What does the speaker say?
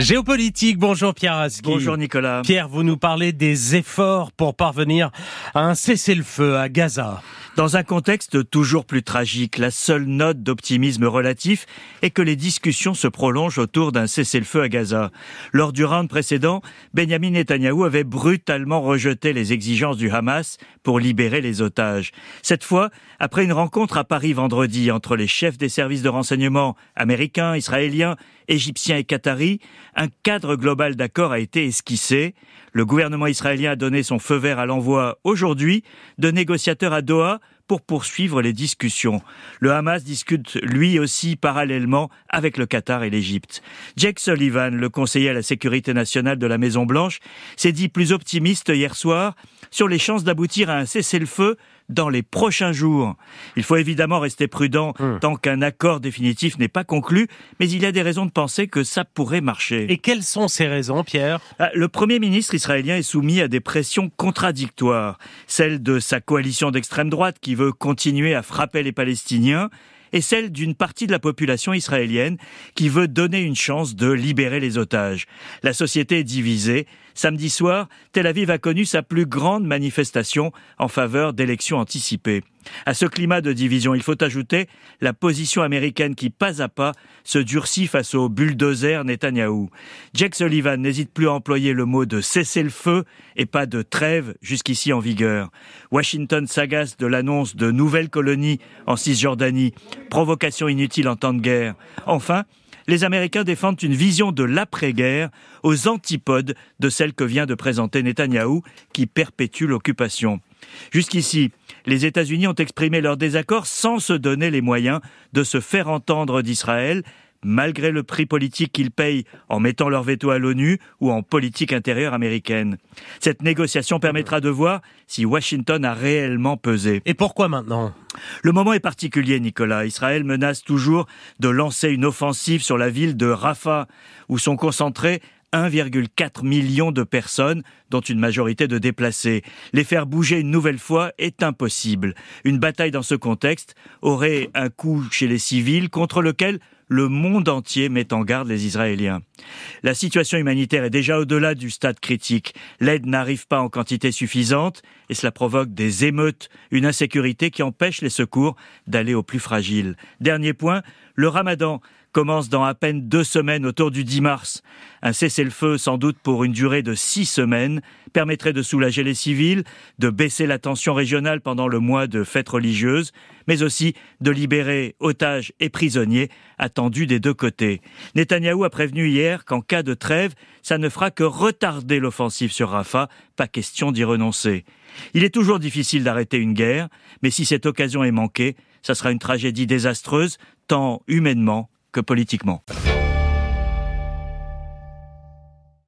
Géopolitique, bonjour Pierre Aski. Bonjour Nicolas. Pierre, vous nous parlez des efforts pour parvenir à un cessez-le-feu à Gaza. Dans un contexte toujours plus tragique, la seule note d'optimisme relatif est que les discussions se prolongent autour d'un cessez-le-feu à Gaza. Lors du round précédent, Benjamin Netanyahou avait brutalement rejeté les exigences du Hamas pour libérer les otages. Cette fois, après une rencontre à Paris vendredi entre les chefs des services de renseignement américains, israéliens, égyptiens et qataris, un cadre global d'accord a été esquissé. Le gouvernement israélien a donné son feu vert à l'envoi aujourd'hui de négociateurs à Doha pour poursuivre les discussions. Le Hamas discute lui aussi parallèlement avec le Qatar et l'Égypte. Jake Sullivan, le conseiller à la sécurité nationale de la Maison Blanche, s'est dit plus optimiste hier soir sur les chances d'aboutir à un cessez-le-feu dans les prochains jours. Il faut évidemment rester prudent hmm. tant qu'un accord définitif n'est pas conclu, mais il y a des raisons de penser que ça pourrait marcher. Et quelles sont ces raisons, Pierre? Ah, Le Premier ministre israélien est soumis à des pressions contradictoires. Celle de sa coalition d'extrême droite qui veut continuer à frapper les Palestiniens et celle d'une partie de la population israélienne qui veut donner une chance de libérer les otages. La société est divisée. Samedi soir, Tel Aviv a connu sa plus grande manifestation en faveur d'élections anticipées. À ce climat de division, il faut ajouter la position américaine qui, pas à pas, se durcit face au bulldozer Netanyahou. Jack Sullivan n'hésite plus à employer le mot de cesser le feu et pas de trêve jusqu'ici en vigueur. Washington s'agace de l'annonce de nouvelles colonies en Cisjordanie, provocation inutile en temps de guerre. Enfin, les Américains défendent une vision de l'après-guerre aux antipodes de celle que vient de présenter Netanyahou qui perpétue l'occupation. Jusqu'ici, les États-Unis ont exprimé leur désaccord sans se donner les moyens de se faire entendre d'Israël, malgré le prix politique qu'ils payent en mettant leur veto à l'ONU ou en politique intérieure américaine. Cette négociation permettra de voir si Washington a réellement pesé. Et pourquoi maintenant? Le moment est particulier, Nicolas. Israël menace toujours de lancer une offensive sur la ville de Rafah, où sont concentrés 1,4 million de personnes, dont une majorité de déplacés. Les faire bouger une nouvelle fois est impossible. Une bataille dans ce contexte aurait un coût chez les civils contre lequel le monde entier met en garde les Israéliens. La situation humanitaire est déjà au-delà du stade critique. L'aide n'arrive pas en quantité suffisante et cela provoque des émeutes, une insécurité qui empêche les secours d'aller aux plus fragiles. Dernier point, le ramadan commence dans à peine deux semaines autour du 10 mars. Un cessez-le-feu, sans doute pour une durée de six semaines, permettrait de soulager les civils, de baisser la tension régionale pendant le mois de fêtes religieuses, mais aussi de libérer otages et prisonniers attendus des deux côtés. Netanyahou a prévenu hier qu'en cas de trêve, ça ne fera que retarder l'offensive sur Rafah, pas question d'y renoncer. Il est toujours difficile d'arrêter une guerre, mais si cette occasion est manquée, ça sera une tragédie désastreuse, tant humainement que politiquement.